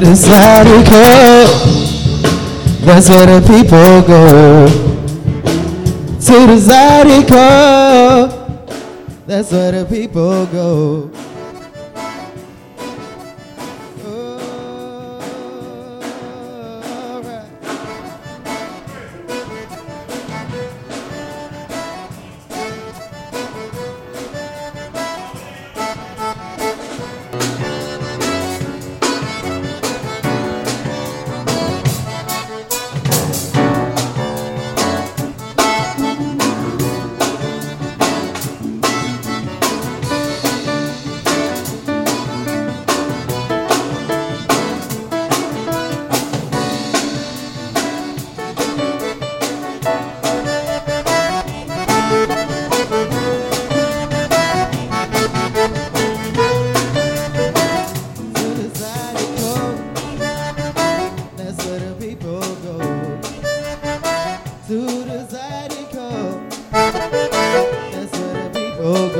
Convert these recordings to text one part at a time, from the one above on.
To the. That's where the people go. To the Zydeco. That's where the people go.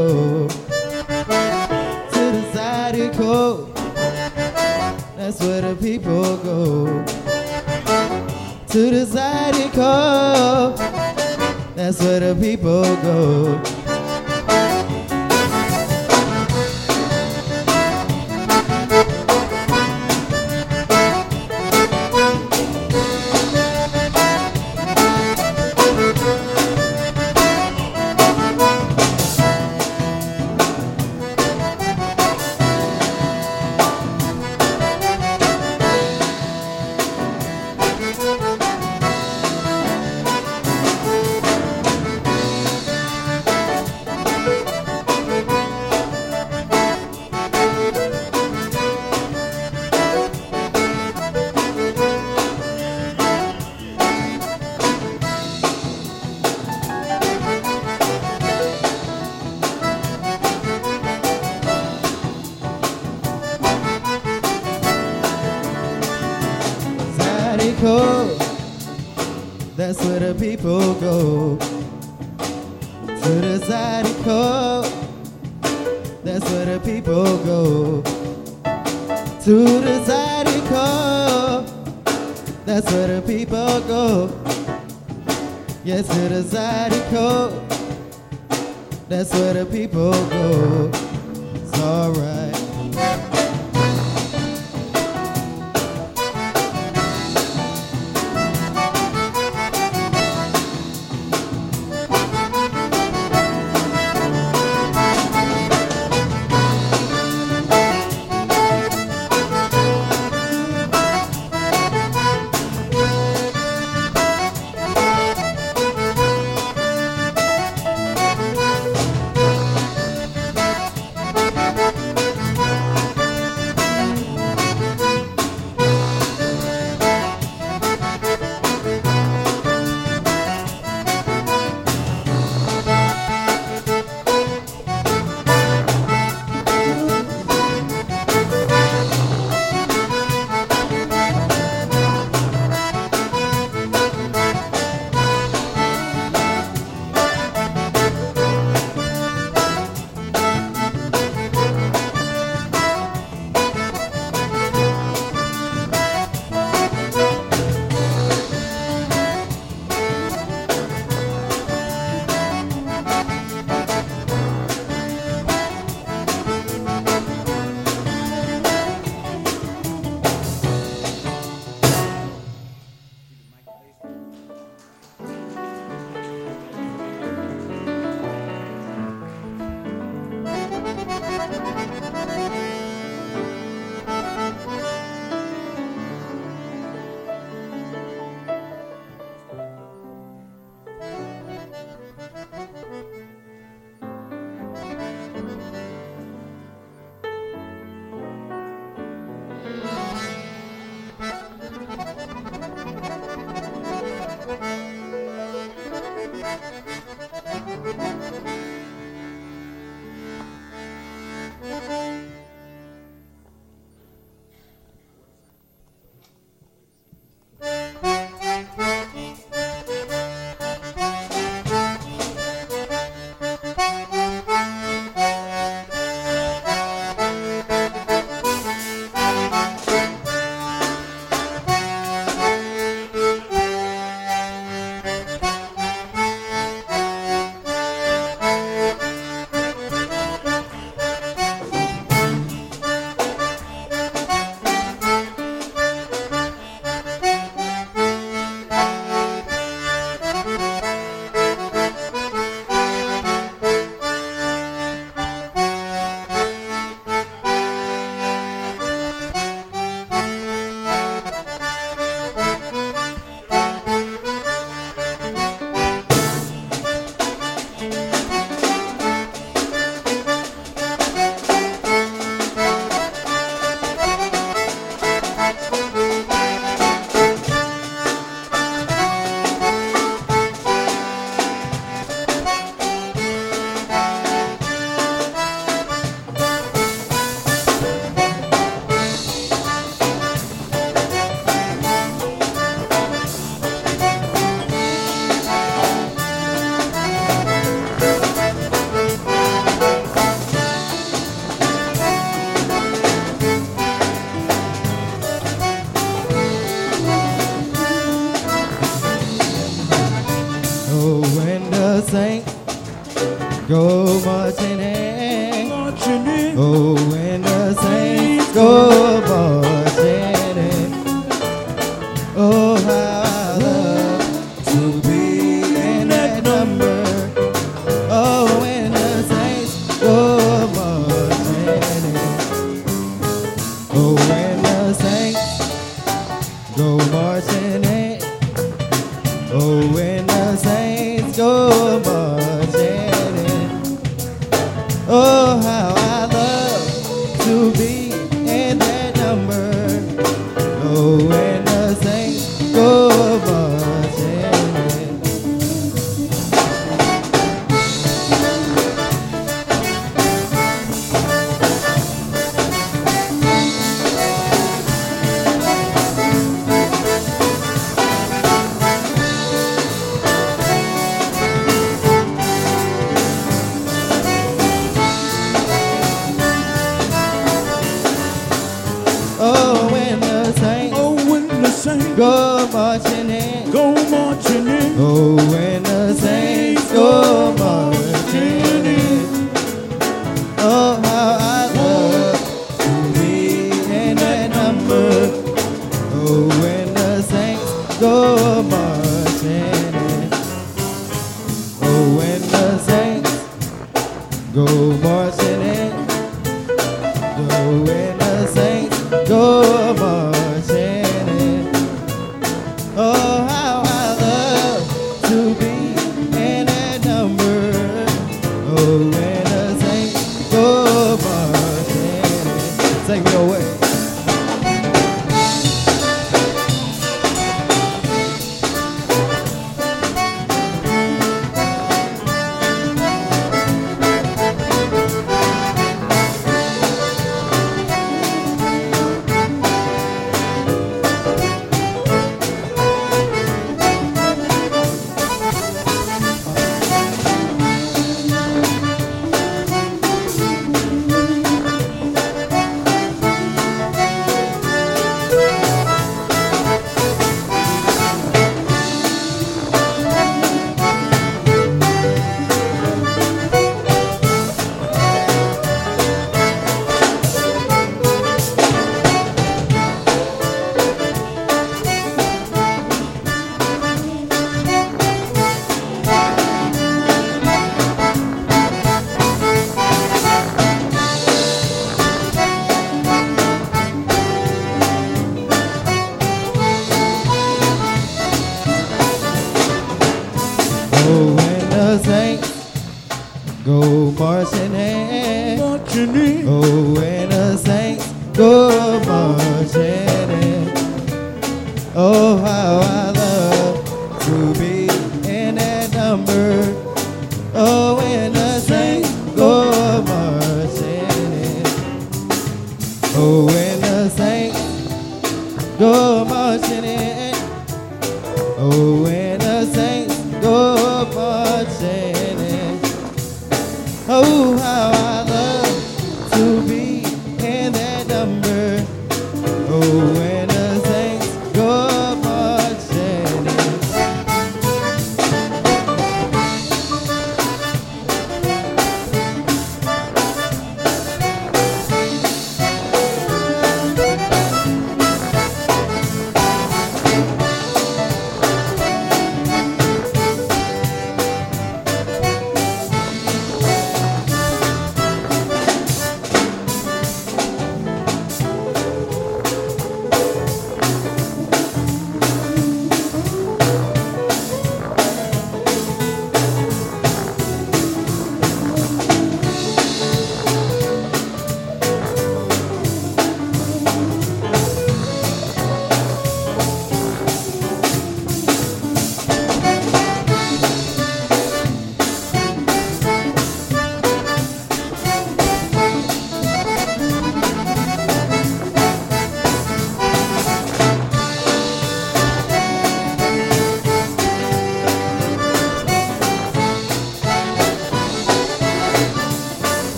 Go. To the Zydeco. That's where the people go. To the Zydeco. That's where the people go. That's where the people go. To the Zydeco. That's where the people go. Yes, to the Zydeco. That's where the people go. It's alright. saint Go marching in. Oh, when the saints go marching. saints go marching in. Go marching in. Oh, when the saints go marching in.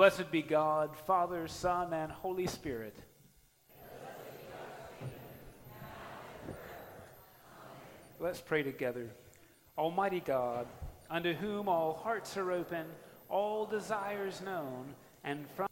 Blessed be God, Father, Son, and Holy Spirit. Let's pray together. Almighty God, unto whom all hearts are open, all desires known, and from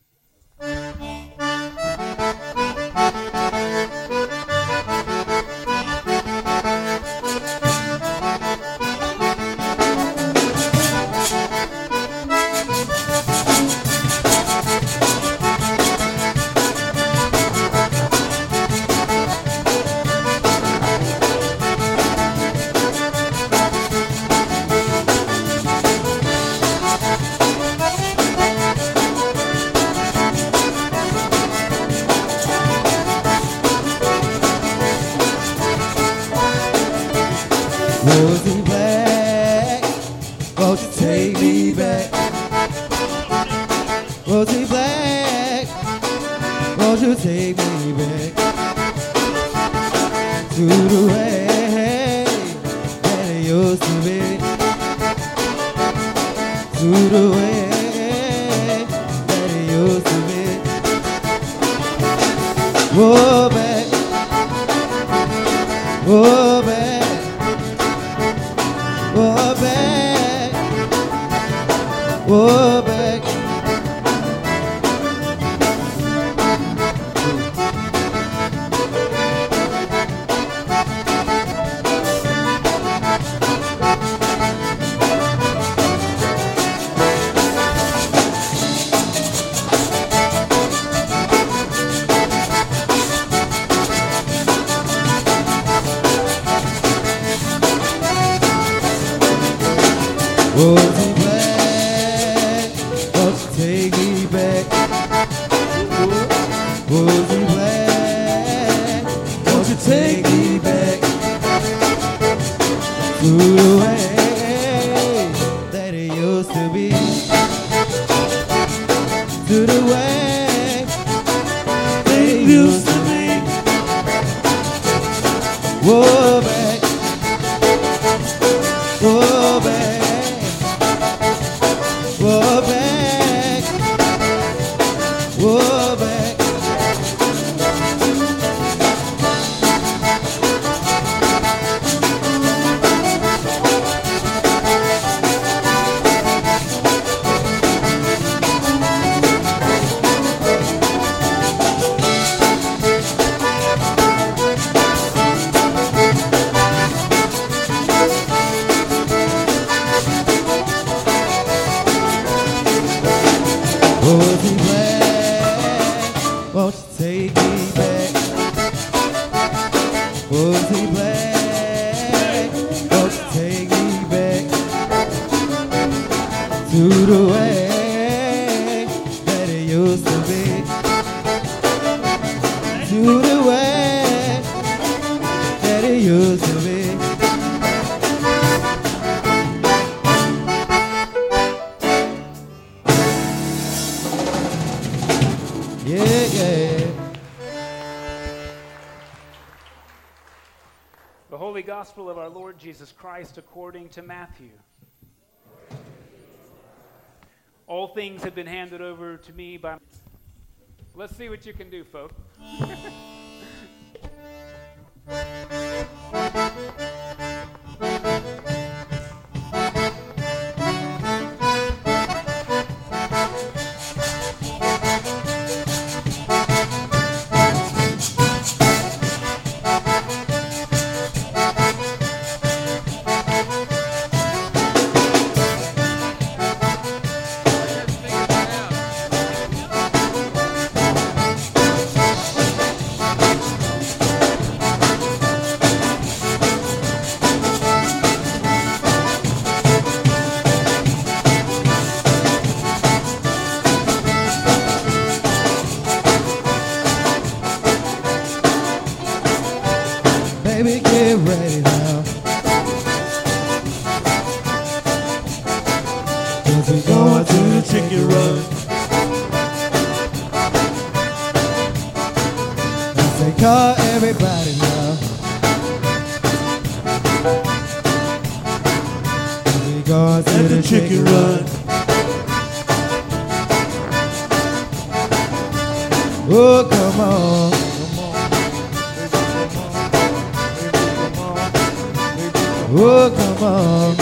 take me back to the way that it used to be? To the way that it used to be. Whoa, back, whoa, back. Whoa, back. Whoa, be? Gospel of our Lord Jesus Christ according to Matthew. All things have been handed over to me by. Let's see what you can do, folk. call everybody now. We going to the, the chicken run. Oh, come on. Oh, come on.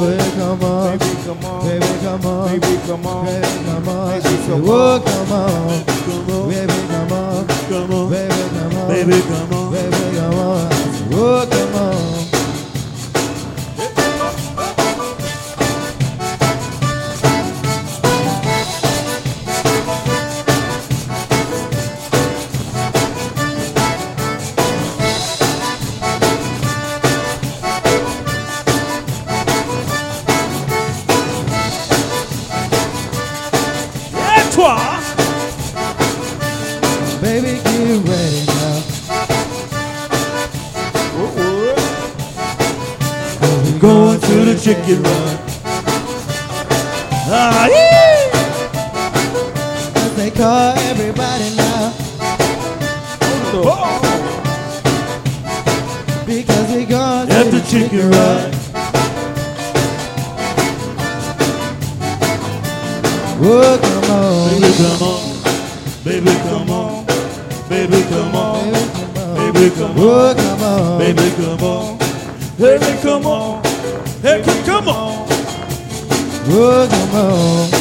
Oh, come on. Baby, come on. Baby, come on. Baby, come on. Baby, come on. Baby, come Oh, on. come on. Come on. Baby, come on. Come on. Baby, come on. Baby, come on. Baby, come on. Oh, come on. Chicken run. Ah, yeah. As they call everybody now. Oh, Because we gone At to the chicken run. Oh, come on. Baby, come on. Baby, come on. Baby, come on. Baby, come on. Baby, come on. Come on. Baby, come on. Baby, come on. Hey, come on. Oh, come on.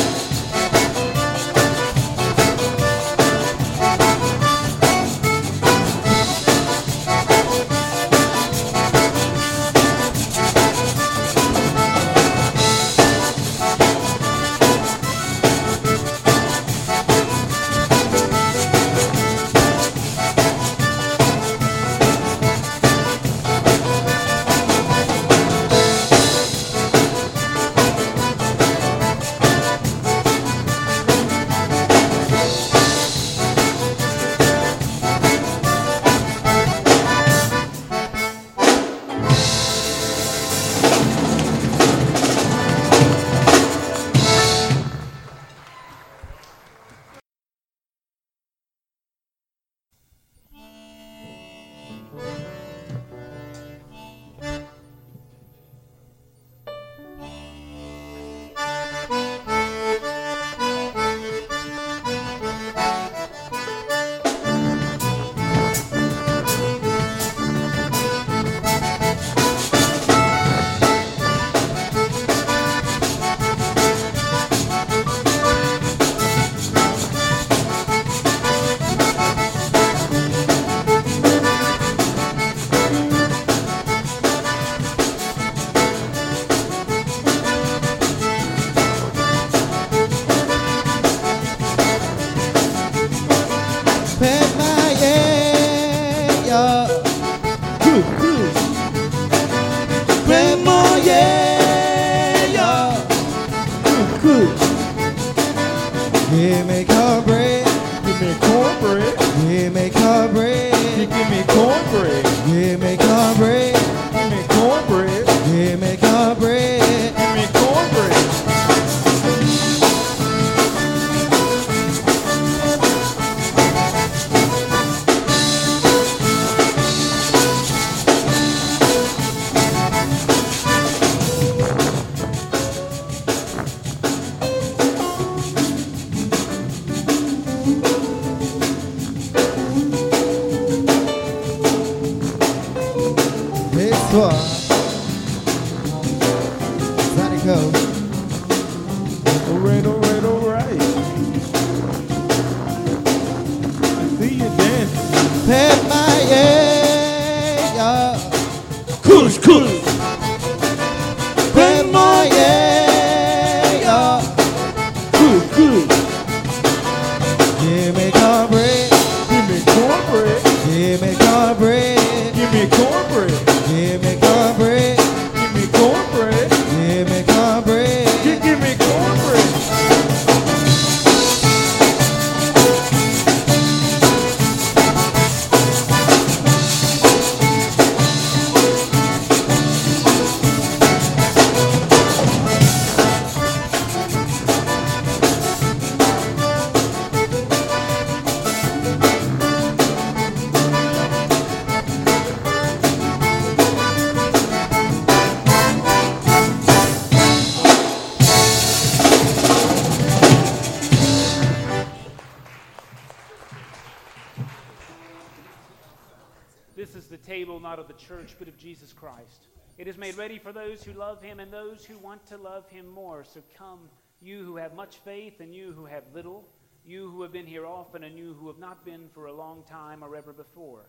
Not of the church, but of Jesus Christ. It is made ready for those who love him and those who want to love him more. So come, you who have much faith and you who have little, you who have been here often and you who have not been for a long time or ever before,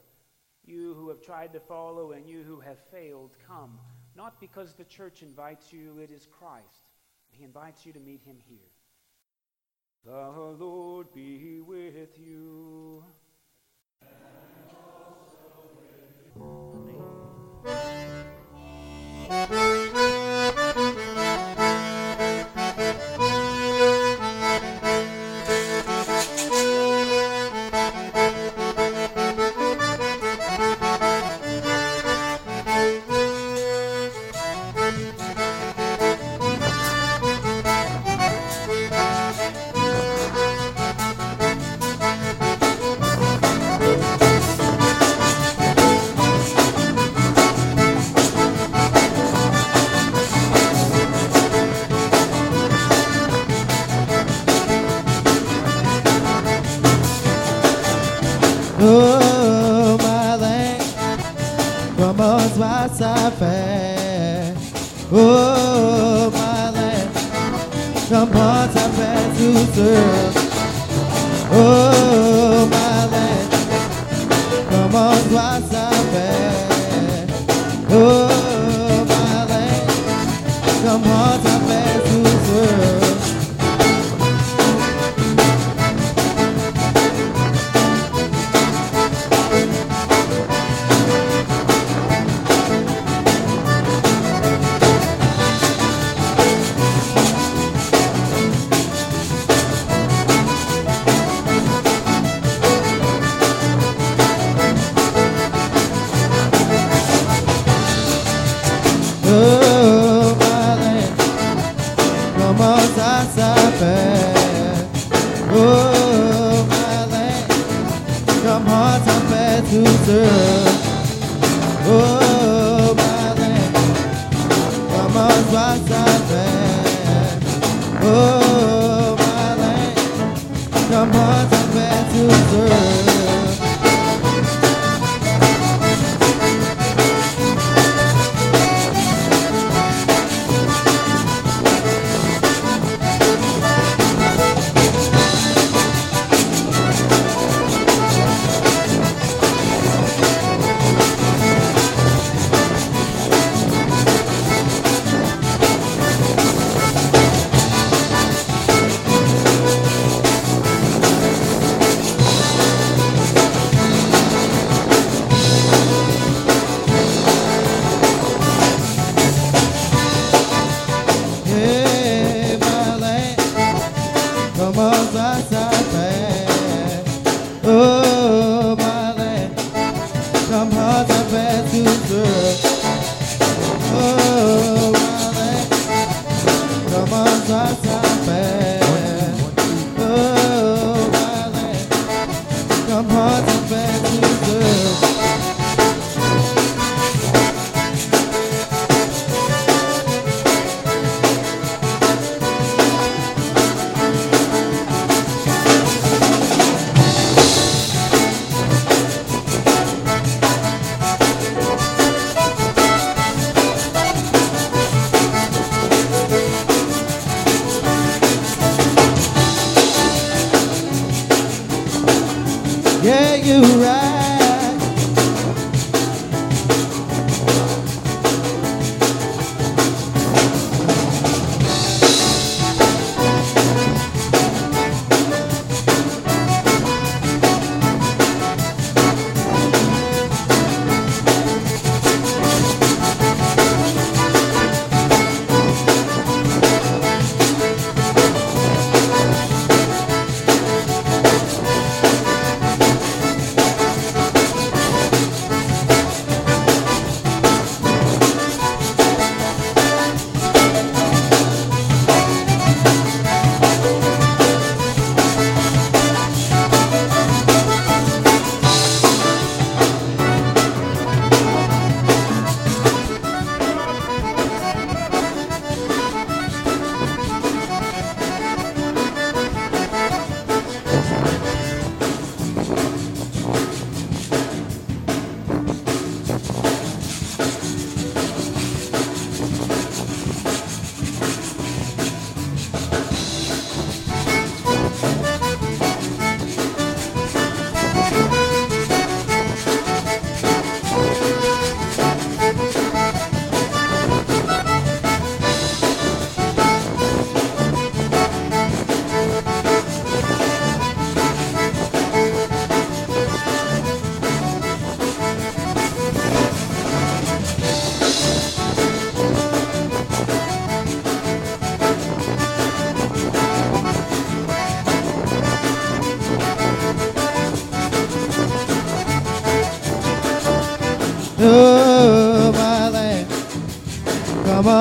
you who have tried to follow and you who have failed, come. Not because the church invites you, it is Christ. He invites you to meet him here. The Lord be with you. Oh,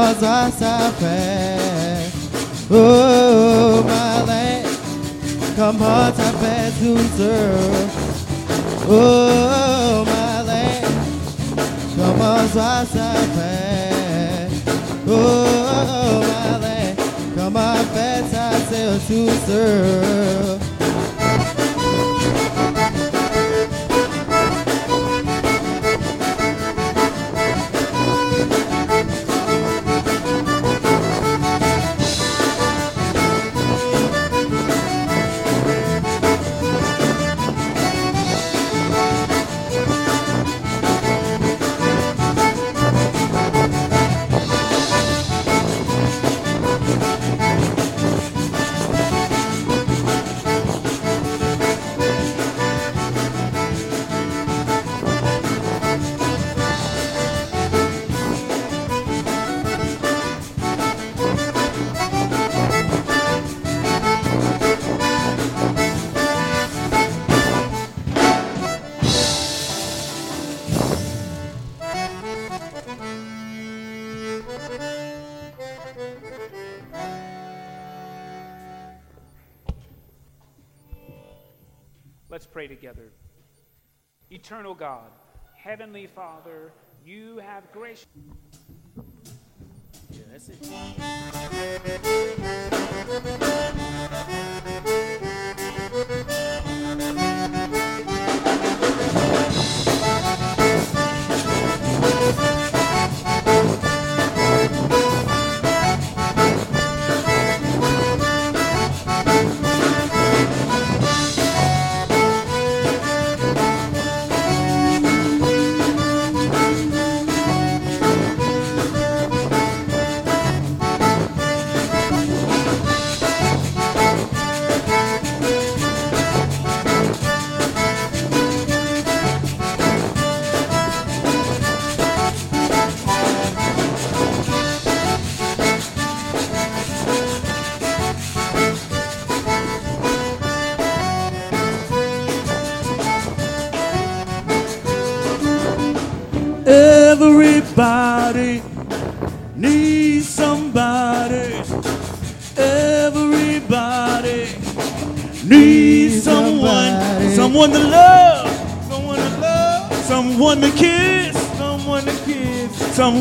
Toi ça fait? Oh, Marlène, comment ça fait tout seul? Oh, Marlène, comment toi ça fait? Oh, Marlène, comment fait ça c'est tout seul? Let's Eternal God, Heavenly Father, you have gracious. Yeah,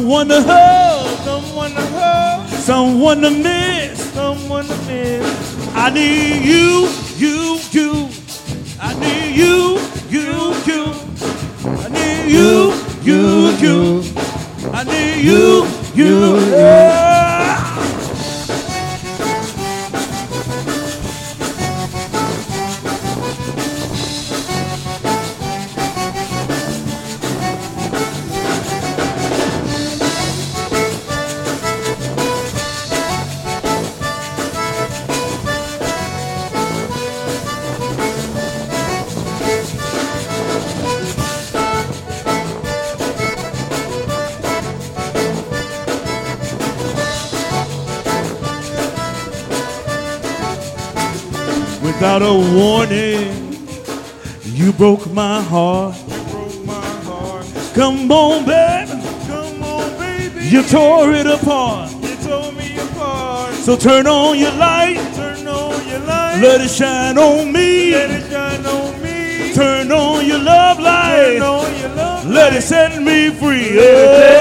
Someone to hug. Someone to hug. Someone to miss. Someone to miss. I need you, you, you. I need you, you, you. I need you, you, you. I need you, you. Turn on your light. Turn on your light. Let it shine on me. Let it shine on me. Turn on your love light. Turn on your love light. Let it set me free. Yeah.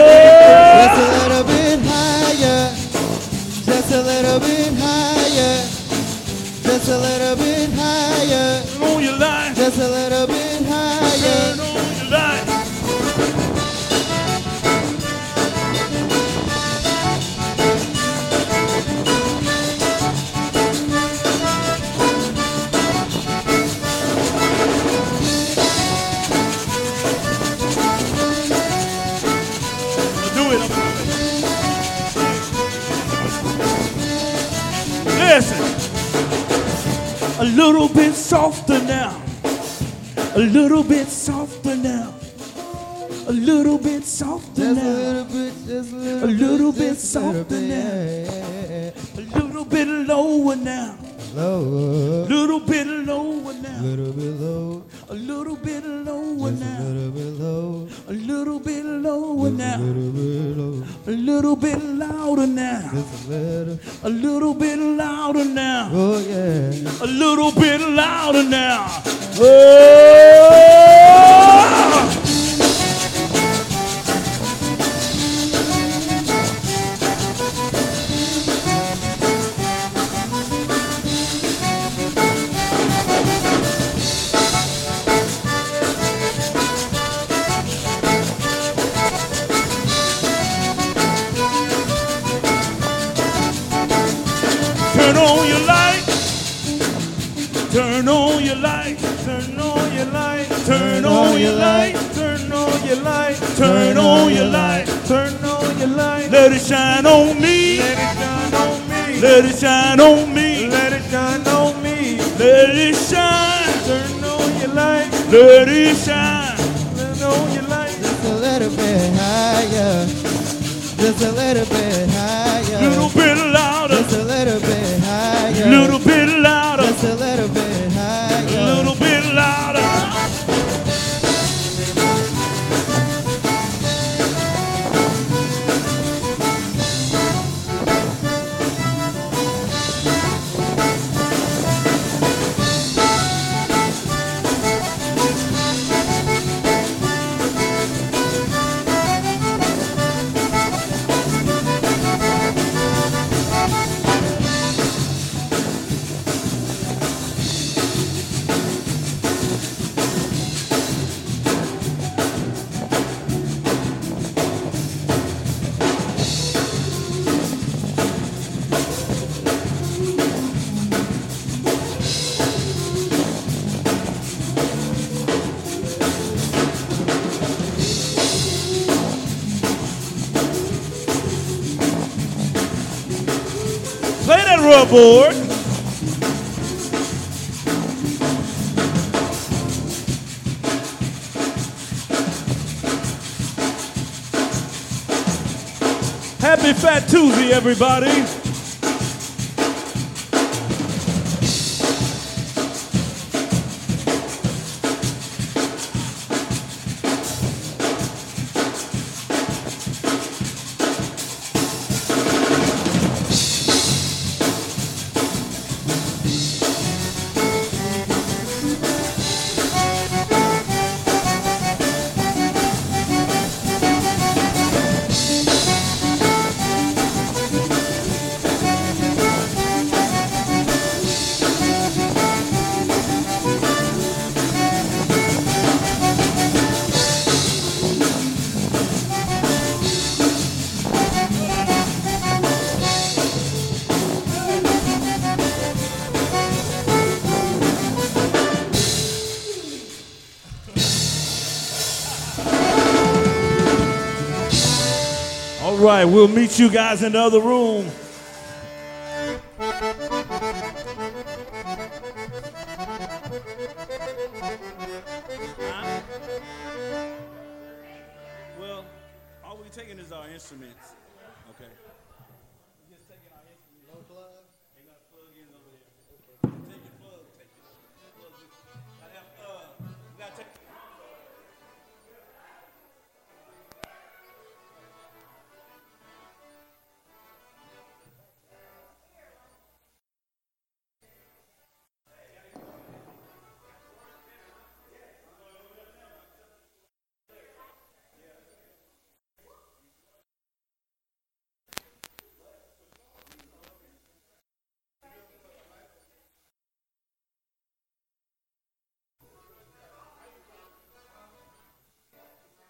Softer now. A little bit softer now. A little bit softer now. little bit, a little, A little bit softer now. A little bit lower now. Lower, Little bit lower now. little bit low, A little bit lower now. little bit low, A little bit lower now. Little bit. A little bit louder now. A little. A little bit louder now. Oh yeah. A little bit louder now. Oh! Turn on your light. Turn on your light. Turn on your light. Turn on your light. Turn on your light. Let it shine on me. Let it shine on me. Let it shine on me. Let it shine on me. Let it shine. Turn on your light. Let it shine. Turn on your light. Just a little bit higher. Just a little bit higher. Little bit board. Happy Fat Tuesday, everybody. Right, we'll meet you guys in the other room.